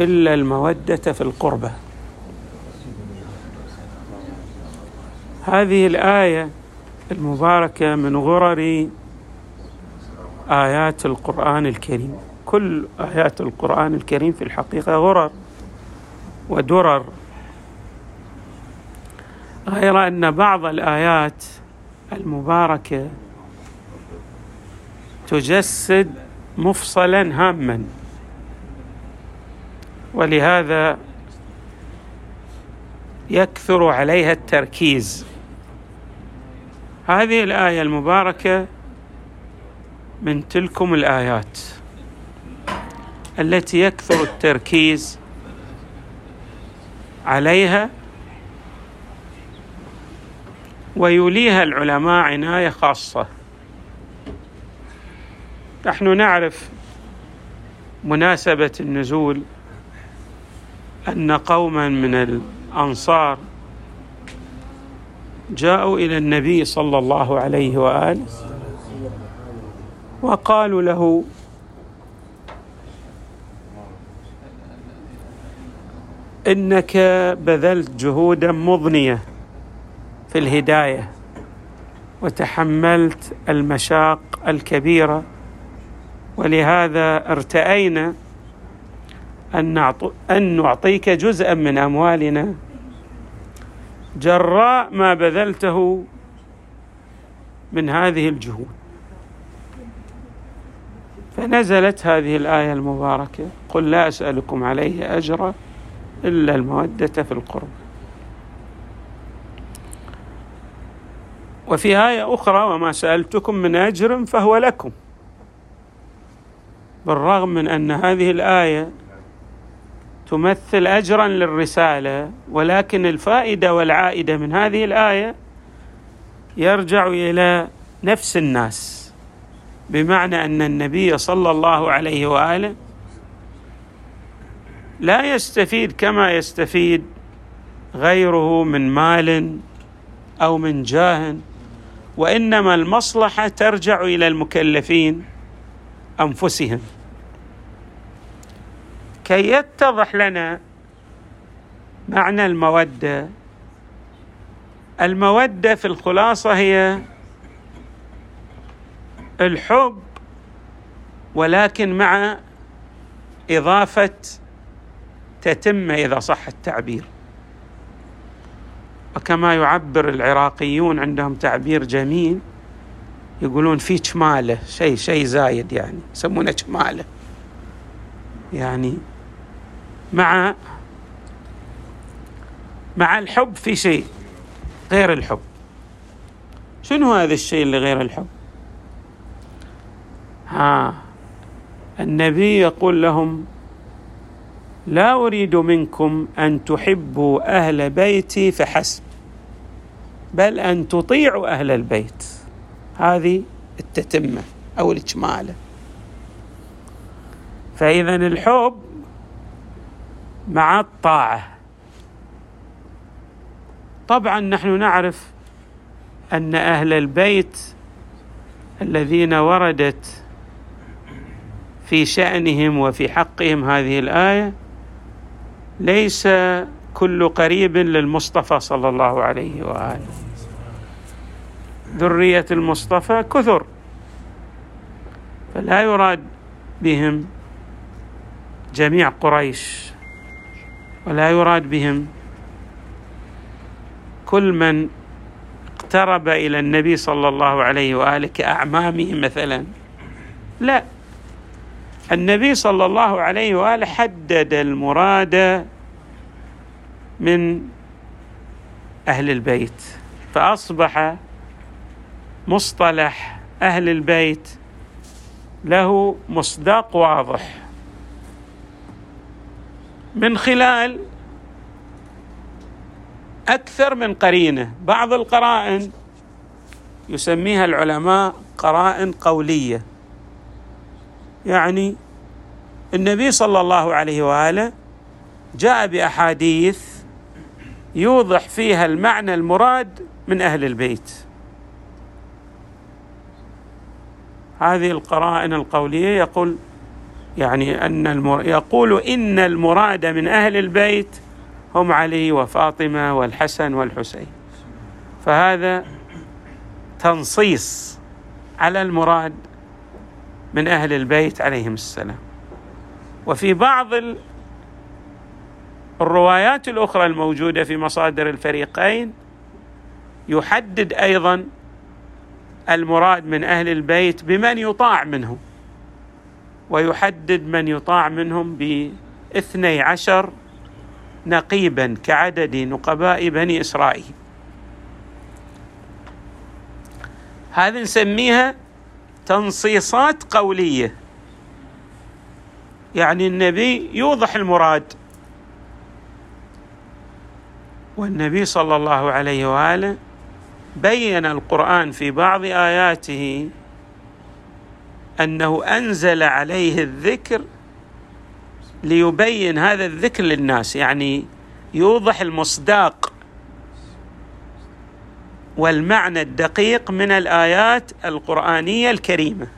إلا المودة في القربة. هذه الآية المباركة من غرر آيات القرآن الكريم. كل آيات القرآن الكريم في الحقيقة غرر ودرر. غير أن بعض الآيات المباركة تجسد مفصلا هاما. ولهذا يكثر عليها التركيز. هذه الآية المباركة من تلكم الآيات التي يكثر التركيز عليها ويوليها العلماء عناية خاصة. نحن نعرف مناسبة النزول أن قوما من الأنصار جاءوا إلى النبي صلى الله عليه وآله وقالوا له إنك بذلت جهودا مضنية في الهداية وتحملت المشاق الكبيرة ولهذا ارتأينا أن, أن نعطيك جزءا من أموالنا. جراء ما بذلته من هذه الجهود. فنزلت هذه الآية المباركة. قل لا أسألكم عليه أجرا إلا المودة في القرب. وفي آية أخرى وما سألتكم من أجر فهو لكم. بالرغم من أن هذه الآية تمثل اجرا للرسالة ولكن الفائدة والعائدة من هذه الآية يرجع إلى نفس الناس بمعنى أن النبي صلى الله عليه وآله لا يستفيد كما يستفيد غيره من مال أو من جاه وإنما المصلحة ترجع إلى المكلفين أنفسهم. كي يتضح لنا معنى المودة. المودة في الخلاصة هي الحب ولكن مع إضافة تتمه إذا صح التعبير. وكما يعبر العراقيون عندهم تعبير جميل يقولون في شماله شيء شيء زايد يعني يسمونه شماله يعني مع مع الحب في شيء غير الحب. شنو هذا الشيء اللي غير الحب؟ ها النبي يقول لهم لا أريد منكم أن تحبوا أهل بيتي فحسب بل أن تطيعوا أهل البيت. هذه التتمة أو الإجمالة. فإذا الحب مع الطاعة. طبعا نحن نعرف أن أهل البيت الذين وردت في شأنهم وفي حقهم هذه الآية ليس كل قريب للمصطفى صلى الله عليه وآله. ذرية المصطفى كثر فلا يراد بهم جميع قريش. ولا يراد بهم. كل من اقترب إلى النبي صلى الله عليه وآله كأعمامه مثلا. لا. النبي صلى الله عليه وآله حدد المراد من أهل البيت فأصبح مصطلح أهل البيت له مصداق واضح. من خلال أكثر من قرينة. بعض القرائن يسميها العلماء قرائن قولية. يعني النبي صلى الله عليه وآله جاء بأحاديث يوضح فيها المعنى المراد من أهل البيت. هذه القرائن القولية. يقول يعني أن المر... يقول إن المراد من أهل البيت هم علي وفاطمة والحسن والحسين. فهذا تنصيص على المراد من أهل البيت عليهم السلام. وفي بعض الروايات الأخرى الموجودة في مصادر الفريقين يحدد أيضا المراد من أهل البيت بمن يطاع منهم. ويحدد من يطاع منهم باثني عشر نقيبا كعدد نقباء بني إسرائيل. هذه نسميها تنصيصات قولية. يعني النبي يوضح المراد. والنبي صلى الله عليه وآله بين القرآن في بعض آياته أنه أنزل عليه الذكر ليبين هذا الذكر للناس يعني يوضح المصداق والمعنى الدقيق من الآيات القرآنية الكريمة.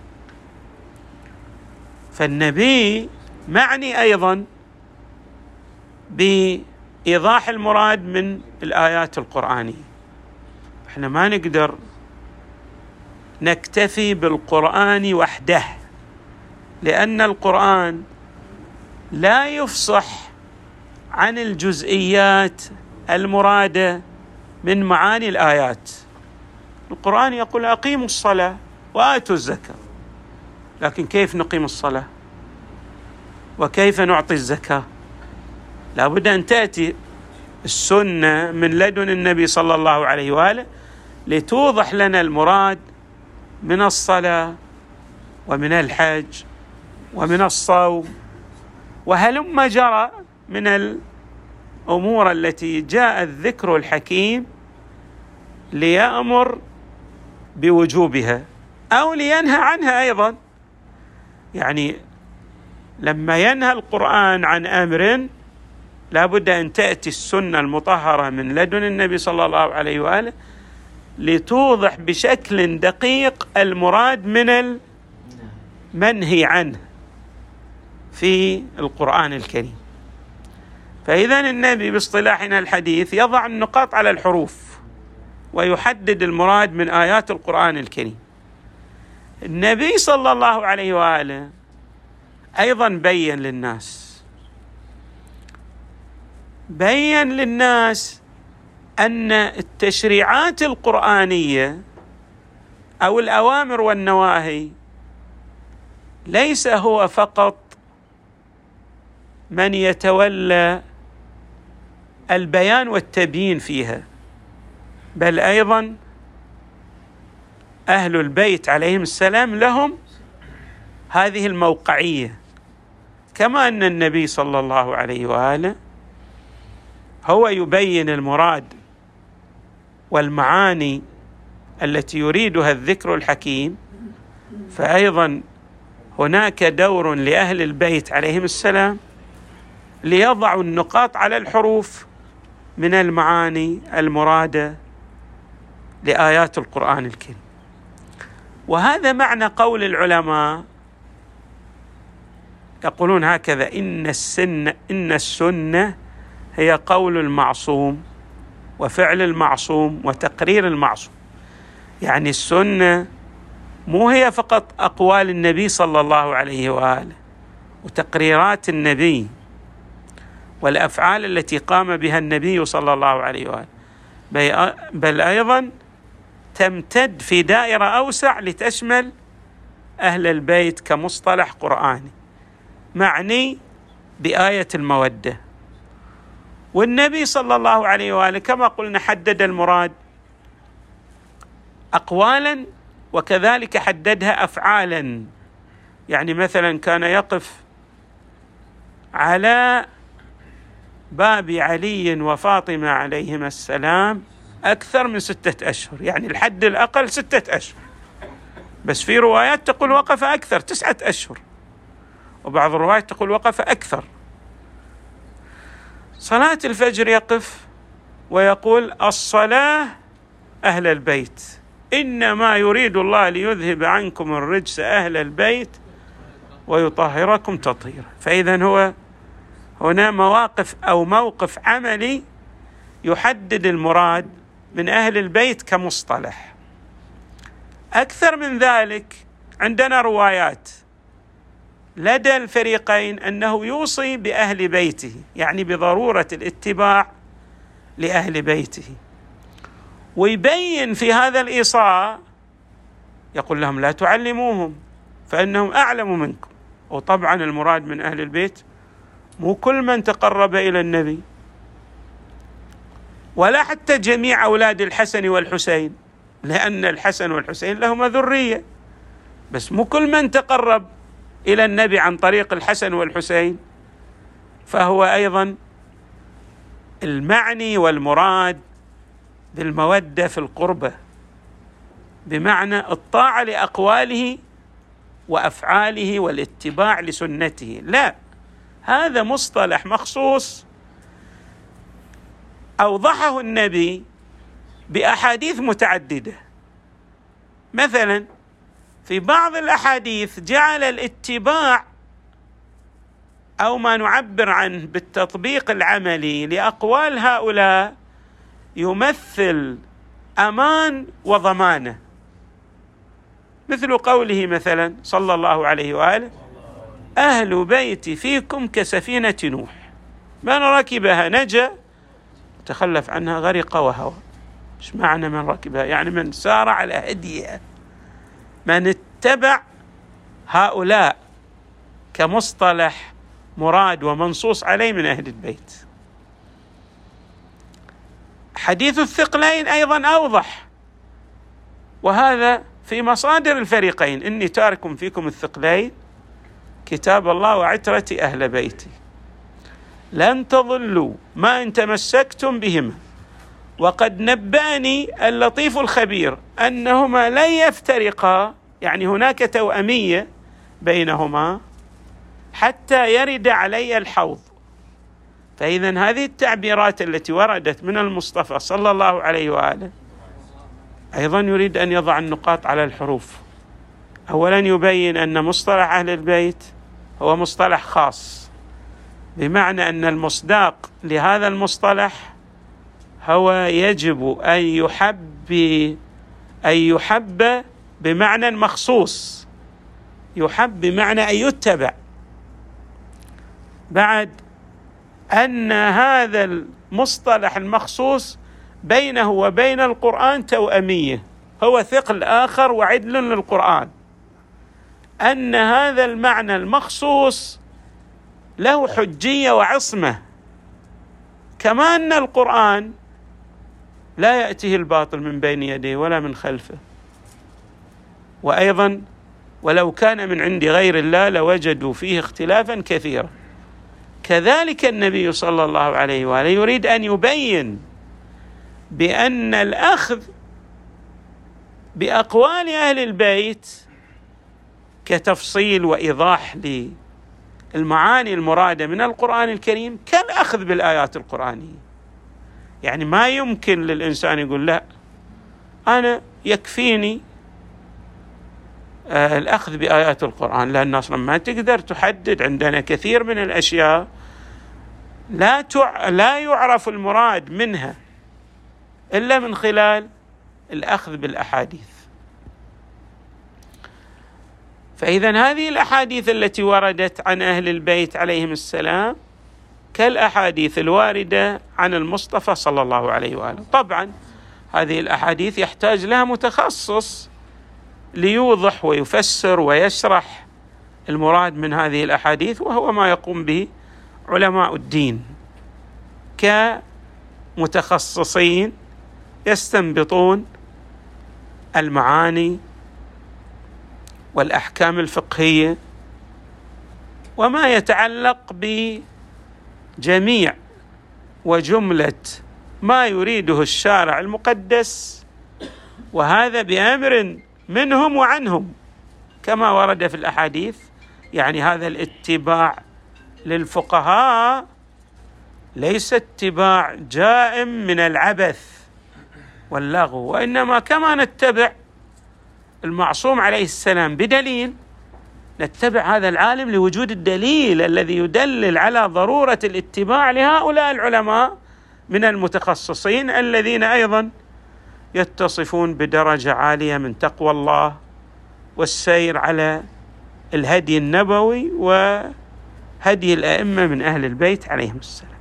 فالنبي معني أيضا بإيضاح المراد من الآيات القرآنية. إحنا ما نقدر نكتفي بالقرآن وحده لأن القرآن لا يفصح عن الجزئيات المرادة من معاني الآيات. القرآن يقول أقيموا الصلاة وآتوا الزكاة. لكن كيف نقيم الصلاة؟ وكيف نعطي الزكاة؟ لابد أن تأتي السنة من لدن النبي صلى الله عليه وآله لتوضح لنا المراد من الصلاة ومن الحج ومن الصوم. وهلم جرى من الأمور التي جاء الذكر الحكيم ليأمر بوجوبها أو لينهى عنها أيضا. يعني لما ينهى القرآن عن أمر لابد أن تأتي السنة المطهرة من لدن النبي صلى الله عليه وآله لتوضح بشكل دقيق المراد من المنهي عنه في القرآن الكريم. فإذا النبي باصطلاحنا الحديث يضع النقاط على الحروف ويحدد المراد من آيات القرآن الكريم. النبي صلى الله عليه وآله أيضا بين للناس. بين للناس أن التشريعات القرآنية أو الأوامر والنواهي ليس هو فقط من يتولى البيان والتبيين فيها بل أيضا أهل البيت عليهم السلام لهم هذه الموقعية. كما أن النبي صلى الله عليه وآله هو يبين المراد والمعاني التي يريدها الذكر الحكيم فايضا هناك دور لأهل البيت عليهم السلام ليضعوا النقاط على الحروف من المعاني المرادة لآيات القرآن الكريم. وهذا معنى قول العلماء يقولون هكذا إن السن إن السنة هي قول المعصوم. وفعل المعصوم وتقرير المعصوم. يعني السنة مو هي فقط أقوال النبي صلى الله عليه وآله وتقريرات النبي والأفعال التي قام بها النبي صلى الله عليه وآله بل أيضا تمتد في دائرة أوسع لتشمل أهل البيت كمصطلح قرآني معني بآية المودة. والنبي صلى الله عليه وآله كما قلنا حدد المراد اقوالا وكذلك حددها افعالا. يعني مثلا كان يقف على باب علي وفاطمة عليهما السلام أكثر من ستة أشهر يعني الحد الأقل ستة أشهر. بس في روايات تقول وقف أكثر تسعة أشهر. وبعض الروايات تقول وقف أكثر. صلاة الفجر يقف ويقول الصلاة أهل البيت. إنما يريد الله ليذهب عنكم الرجس أهل البيت ويطهركم تطهيرا. فاذا هو هنا مواقف أو موقف عملي يحدد المراد من أهل البيت كمصطلح. أكثر من ذلك عندنا روايات لدى الفريقين أنه يوصي بأهل بيته يعني بضرورة الاتباع لأهل بيته. ويبين في هذا الإيصاء يقول لهم لا تعلموهم فإنهم أعلم منكم. وطبعا المراد من أهل البيت مو كل من تقرب إلى النبي ولا حتى جميع أولاد الحسن والحسين لأن الحسن والحسين لهما ذرية بس مو كل من تقرب إلى النبي عن طريق الحسن والحسين فهو أيضا المعني والمراد بالمودة في القربة بمعنى الطاعة لأقواله وأفعاله والاتباع لسنته. لا هذا مصطلح مخصوص أوضحه النبي بأحاديث متعددة. مثلا في بعض الأحاديث جعل الاتباع أو ما نعبر عنه بالتطبيق العملي لأقوال هؤلاء يمثل أمان وضمانة. مثل قوله مثلا صلى الله عليه وآله أهل بيتي فيكم كسفينة نوح. من ركبها نجا. تخلف عنها غرق وهوى. إيش معنى من ركبها يعني من سار على هديها. من اتبع هؤلاء كمصطلح مراد ومنصوص عليه من أهل البيت. حديث الثقلين أيضا أوضح وهذا في مصادر الفريقين. إني تارك فيكم الثقلين كتاب الله وعترة أهل بيتي. لن تضلوا ما إن تمسكتم بهما. وقد نبأني اللطيف الخبير أنهما لن يفترقا يعني هناك توأمية بينهما حتى يرد علي الحوض. فإذا هذه التعبيرات التي وردت من المصطفى صلى الله عليه وآله أيضا يريد أن يضع النقاط على الحروف. أولا يبين أن مصطلح أهل البيت هو مصطلح خاص بمعنى أن المصداق لهذا المصطلح هو يجب أن يحب أن يحب بمعنى مخصوص. يحب بمعنى أن يتبع. بعد أن هذا المصطلح المخصوص بينه وبين القرآن توأمية. هو ثقل آخر وعدل للقرآن. أن هذا المعنى المخصوص له حجية وعصمة. كما أن القرآن لا يأتيه الباطل من بين يديه ولا من خلفه. وأيضا ولو كان من عند غير الله لوجدوا فيه اختلافا كثيرا. كذلك النبي صلى الله عليه وآله يريد أن يبين بأن الأخذ بأقوال أهل البيت كتفصيل وإيضاح للمعاني المرادة من القرآن الكريم كالأخذ بالآيات القرآنية. يعني ما يمكن للإنسان يقول لا. أنا يكفيني آه، الأخذ بآيات القرآن لأن أصلا ما تقدر تحدد عندنا كثير من الأشياء لا تع... لا يعرف المراد منها إلا من خلال الأخذ بالأحاديث. فاذا هذه الأحاديث التي وردت عن أهل البيت عليهم السلام كالأحاديث الواردة عن المصطفى صلى الله عليه وآله. طبعا هذه الأحاديث يحتاج لها متخصص ليوضح ويفسر ويشرح المراد من هذه الأحاديث وهو ما يقوم به علماء الدين. كمتخصصين يستنبطون المعاني والأحكام الفقهية وما يتعلق بجميع وجملة ما يريده الشارع المقدس. وهذا بأمر منهم وعنهم كما ورد في الأحاديث يعني هذا الاتباع للفقهاء ليس اتباع جائم من العبث واللغو وإنما كما نتبع المعصوم عليه السلام بدليل نتبع هذا العالم لوجود الدليل الذي يدلل على ضرورة الاتباع لهؤلاء العلماء من المتخصصين الذين أيضا يتصفون بدرجة عالية من تقوى الله والسير على الهدي النبوي وهدي الأئمة من أهل البيت عليهم السلام.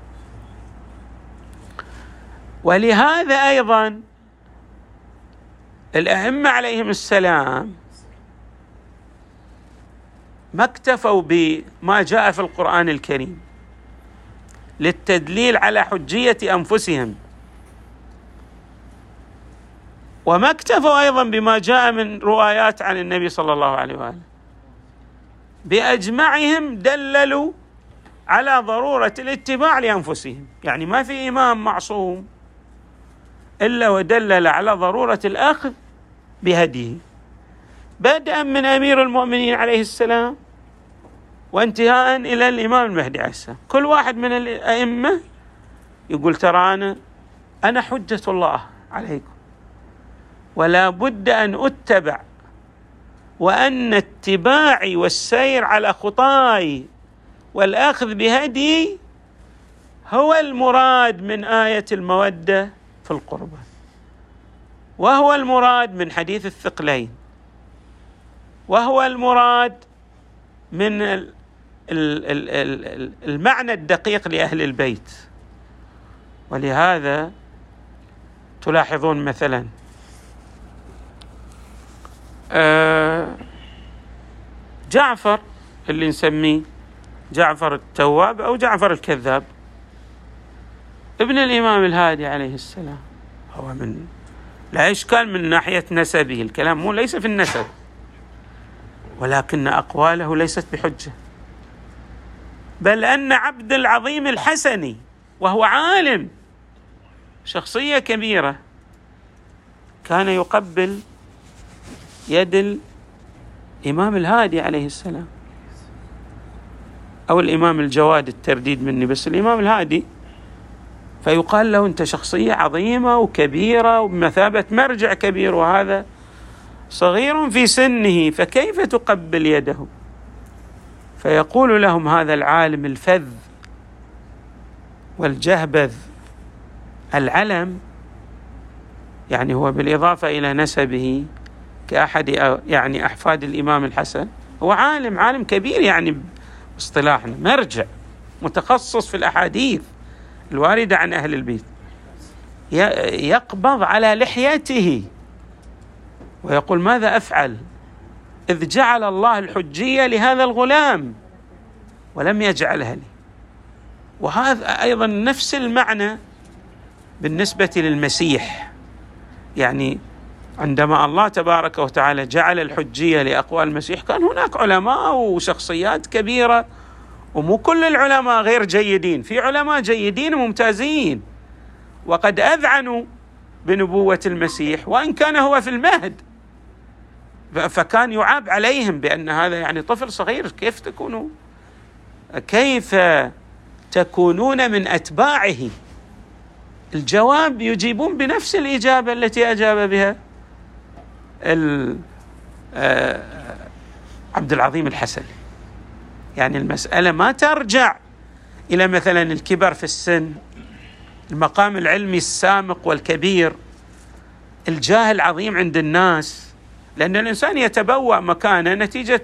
ولهذا أيضا الأئمة عليهم السلام ما اكتفوا بما جاء في القرآن الكريم للتدليل على حجية أنفسهم. وما اكتفوا أيضا بما جاء من روايات عن النبي صلى الله عليه وآله. بأجمعهم دللوا على ضرورة الاتباع لأنفسهم. يعني ما في إمام معصوم إلا ودلل على ضرورة الأخذ بهديه. بدءا من أمير المؤمنين عليه السلام وانتهاء إلى الإمام المهدي عليه السلام. كل واحد من الأئمة يقول ترى أنا أنا حجة الله عليكم. ولا بد أن أتبع وأن اتباعي والسير على خطاي والأخذ بهدي هو المراد من آية المودة في القربى وهو المراد من حديث الثقلين. وهو المراد من المعنى الدقيق لأهل البيت. ولهذا تلاحظون مثلا آه، جعفر اللي نسميه جعفر التواب أو جعفر الكذاب ابن الإمام الهادي عليه السلام هو من لا اشكال من ناحية نسبه الكلام مو ليس في النسب. ولكن أقواله ليست بحجة. بل أن عبد العظيم الحسني وهو عالم شخصية كبيرة كان يقبل يد الإمام الهادي عليه السلام أو الإمام الجواد الترديد مني بس الإمام الهادي فيقال له أنت شخصية عظيمة وكبيرة وبمثابه مرجع كبير وهذا صغير في سنه فكيف تقبل يده؟ فيقول لهم هذا العالم الفذ والجهبذ العلم يعني هو بالإضافة إلى نسبه كأحد يعني أحفاد الإمام الحسن هو عالم عالم كبير يعني باصطلاحنا مرجع متخصص في الأحاديث الواردة عن أهل البيت يقبض على لحيته. ويقول ماذا أفعل؟ إذ جعل الله الحجية لهذا الغلام ولم يجعلها لي. وهذا أيضا نفس المعنى بالنسبة للمسيح. يعني عندما الله تبارك وتعالى جعل الحجية لأقوال المسيح كان هناك علماء وشخصيات كبيرة ومو كل العلماء غير جيدين في علماء جيدين وممتازين. وقد أذعنوا بنبوة المسيح وإن كان هو في المهد. فكان يعاب عليهم بأن هذا يعني طفل صغير كيف تكونوا؟ كيف تكونون من أتباعه؟ الجواب يجيبون بنفس الإجابة التي أجاب بها آه، عبد العظيم الحسني. يعني المسألة ما ترجع إلى مثلا الكبر في السن المقام العلمي السامق والكبير الجاه العظيم عند الناس. لأن الإنسان يتبوأ مكانه نتيجة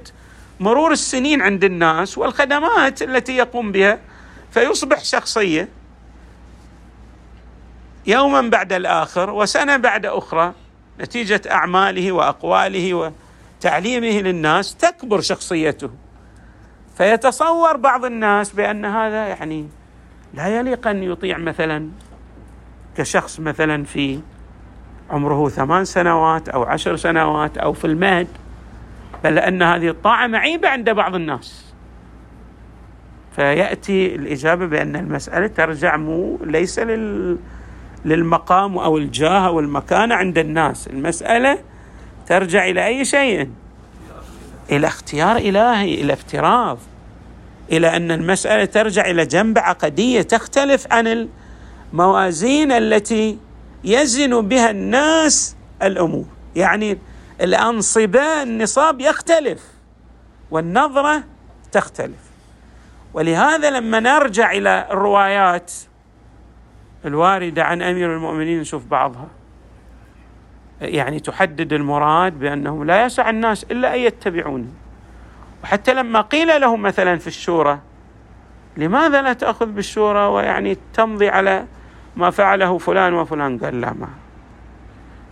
مرور السنين عند الناس والخدمات التي يقوم بها فيصبح شخصية يوما بعد الآخر وسنة بعد أخرى نتيجة أعماله وأقواله وتعليمه للناس تكبر شخصيته. فيتصور بعض الناس بأن هذا يعني لا يليق أن يطيع مثلا كشخص مثلا في عمره ثمان سنوات أو عشر سنوات أو في المهد بل أن هذه الطاعة معيبة عند بعض الناس. فيأتي الإجابة بأن المسألة ترجع مو ليس لل للمقام أو الجاه أو المكانه عند الناس، المسألة ترجع إلى أي شيء؟ إلى اختيار إلهي، إلى افتراض، إلى أن المسألة ترجع إلى جنبه عقدية تختلف عن الموازين التي يزن بها الناس الأمور، يعني الأنصبة النصاب يختلف والنظرة تختلف. ولهذا لما نرجع إلى الروايات الواردة عن أمير المؤمنين نشوف بعضها. يعني تحدد المراد بانه لا يسع الناس إلا أن يتبعوني وحتى لما قيل لهم مثلا في الشورى لماذا لا تأخذ بالشورى؟ ويعني تمضي على ما فعله فلان وفلان. قال لا ما.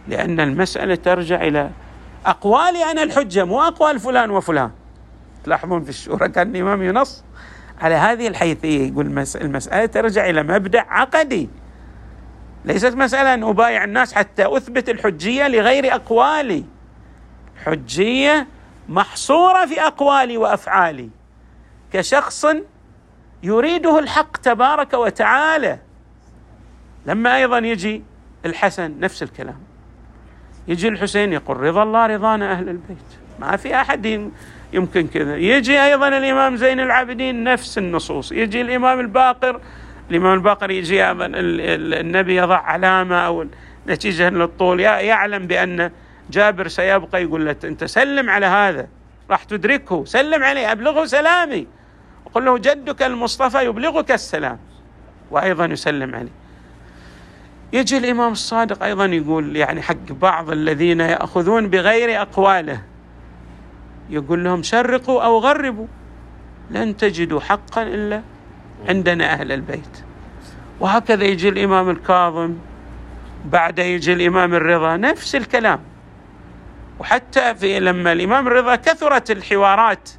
لأن المسألة ترجع إلى أقوالي أنا الحجة مو أقوال فلان وفلان. تلاحظون في الشورى كان الإمام ينص على هذه الحيثيه يقول المسألة ترجع إلى مبدأ عقدي. ليست مسألة أن أبايع الناس حتى أثبت الحجية لغير أقوالي. حجية محصورة في أقوالي وأفعالي. كشخص يريده الحق تبارك وتعالى. لما أيضا يجي الحسن نفس الكلام. يجي الحسين يقول رضا الله رضانا أهل البيت. ما في أحد يمكن كذا. يجي أيضا الإمام زين العابدين نفس النصوص. يجي الإمام الباقر الإمام الباقر يجي أيضا النبي يضع علامة أو نتيجة للطول. يعلم بأن جابر سيبقى يقول له أنت سلم على هذا. راح تدركه. سلم عليه. أبلغه سلامي. وقل له جدك المصطفى يبلغك السلام. وأيضا يسلم عليه. يجي الإمام الصادق أيضا يقول يعني حق بعض الذين يأخذون بغير أقواله. يقول لهم شرقوا أو غربوا. لن تجدوا حقا إلا عندنا أهل البيت. وهكذا يجي الإمام الكاظم بعد يجي الإمام الرضا نفس الكلام. وحتى في لما الإمام الرضا كثرت الحوارات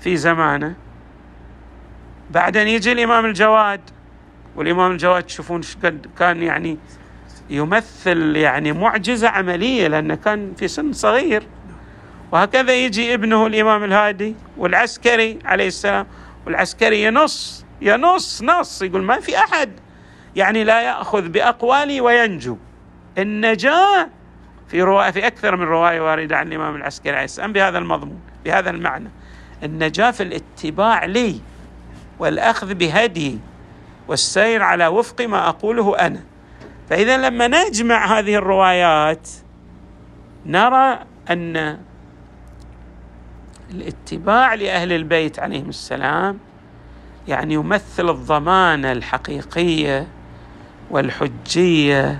في زمانه بعدين يجي الإمام الجواد والإمام الجواد تشوفون كان يعني يمثل يعني معجزة عملية لأنه كان في سن صغير. وهكذا يجي ابنه الإمام الهادي والعسكري عليه السلام. والعسكري ينص ينص نص يقول ما في أحد يعني لا يأخذ بأقوالي وينجو. النجاة في رواية في أكثر من رواية واردة عن الإمام العسكري عليه السلام بهذا المضمون بهذا المعنى. النجاة في الاتباع لي والأخذ بهدي والسير على وفق ما أقوله أنا. فإذا لما نجمع هذه الروايات نرى أن الاتباع لأهل البيت عليهم السلام يعني يمثل الضمانه الحقيقية والحجية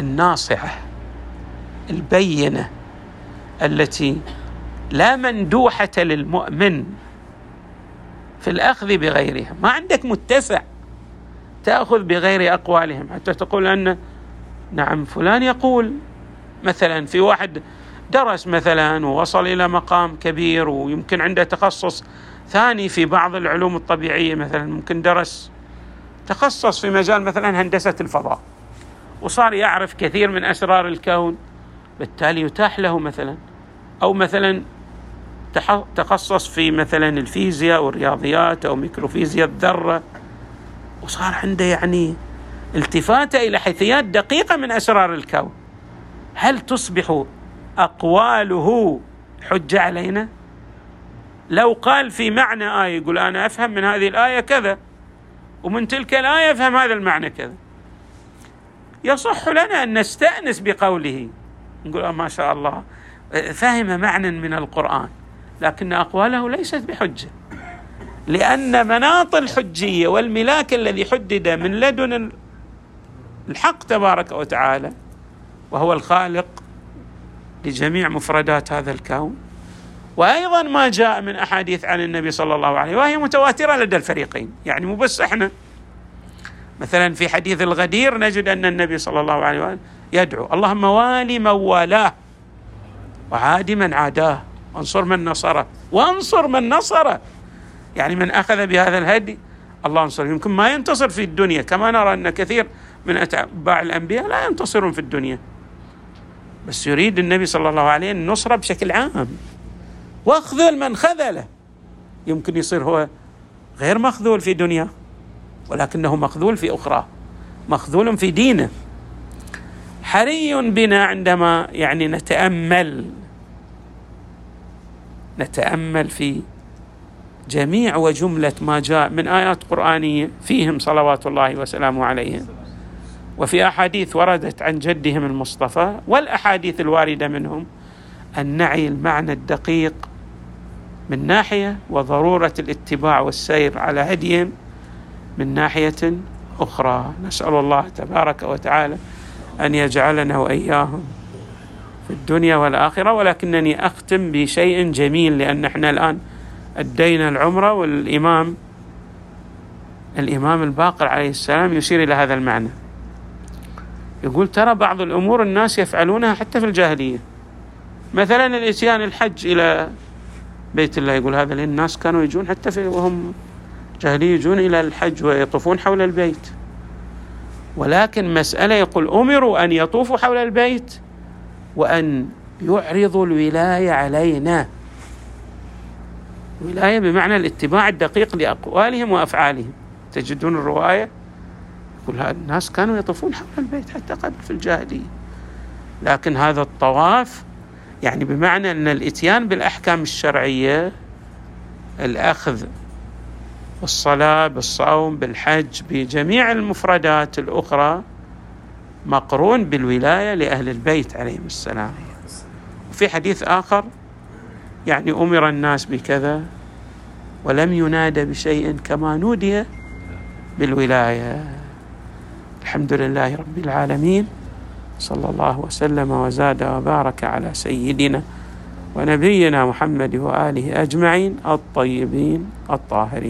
الناصعه البينة التي لا مندوحة للمؤمن في الأخذ بغيرها. ما عندك متسع. تأخذ بغير أقوالهم. حتى تقول أن نعم فلان يقول مثلا في واحد درس مثلا ووصل إلى مقام كبير ويمكن عنده تخصص ثاني في بعض العلوم الطبيعية مثلا ممكن درس تخصص في مجال مثلا هندسة الفضاء وصار يعرف كثير من أسرار الكون بالتالي يتاح له مثلا. أو مثلا تخصص في مثلا الفيزياء والرياضيات أو ميكروفيزياء الذرة. وصار عنده يعني التفاته إلى حيثيات دقيقة من أسرار الكون. هل تصبح أقواله حجة علينا؟ لو قال في معنى آية يقول أنا أفهم من هذه الآية كذا ومن تلك الآية أفهم هذا المعنى كذا. يصح لنا أن نستأنس بقوله. نقول آه ما شاء الله. فهم معنى من القرآن لكن أقواله ليست بحجة. لأن مناط الحجية والملاك الذي حدد من لدن الحق تبارك وتعالى وهو الخالق لجميع مفردات هذا الكون. وأيضا ما جاء من أحاديث عن النبي صلى الله عليه وهي متواترة لدى الفريقين يعني مو بس إحنا. مثلا في حديث الغدير نجد أن النبي صلى الله عليه وسلم يدعو اللهم والي من والاه وعادي من عاداه وانصر من نصره وانصر من نصره. يعني من أخذ بهذا الهدي الله انصر يمكن ما ينتصر في الدنيا كما نرى أن كثير من أتباع الأنبياء لا ينتصرون في الدنيا. بس يريد النبي صلى الله عليه وسلم النصرة بشكل عام. واخذل من خذله. يمكن يصير هو غير مخذول في دنياه ولكنه مخذول في أخرى مخذول في دينه. حري بنا عندما يعني نتأمل نتأمل في جميع وجملة ما جاء من آيات قرآنية فيهم صلوات الله وسلامه عليهم وفي أحاديث وردت عن جدهم المصطفى والأحاديث الواردة منهم ان نعي المعنى الدقيق من ناحية وضرورة الاتباع والسير على هديهم من ناحية أخرى. نسأل الله تبارك وتعالى أن يجعلنا وإياهم في الدنيا والآخرة ولكنني أختم بشيء جميل لأن إحنا الآن أدينا العمرة والامام الإمام الباقر عليه السلام يشير إلى هذا المعنى. يقول ترى بعض الأمور الناس يفعلونها حتى في الجاهلية. مثلا الإتيان الحج إلى بيت الله يقول هذا الناس كانوا يجون حتى في وهم جاهلية يجون إلى الحج ويطوفون حول البيت. ولكن مسألة يقول أمروا أن يطوفوا حول البيت وأن يعرضوا الولاية علينا. ولايه بمعنى الاتباع الدقيق لأقوالهم وأفعالهم. تجدون الرواية؟ يقول هذا الناس كانوا يطوفون حول البيت حتى قبل في الجاهلية. لكن هذا الطواف يعني بمعنى أن الإتيان بالأحكام الشرعية الأخذ بالصلاة بالصوم بالحج بجميع المفردات الأخرى مقرون بالولاية لأهل البيت عليهم السلام. وفي حديث آخر يعني أمر الناس بكذا ولم ينادى بشيء كما نودي بالولاية. الحمد لله رب العالمين. صلى الله وسلم وزاد وبارك على سيدنا ونبينا محمد وآله أجمعين الطيبين الطاهرين.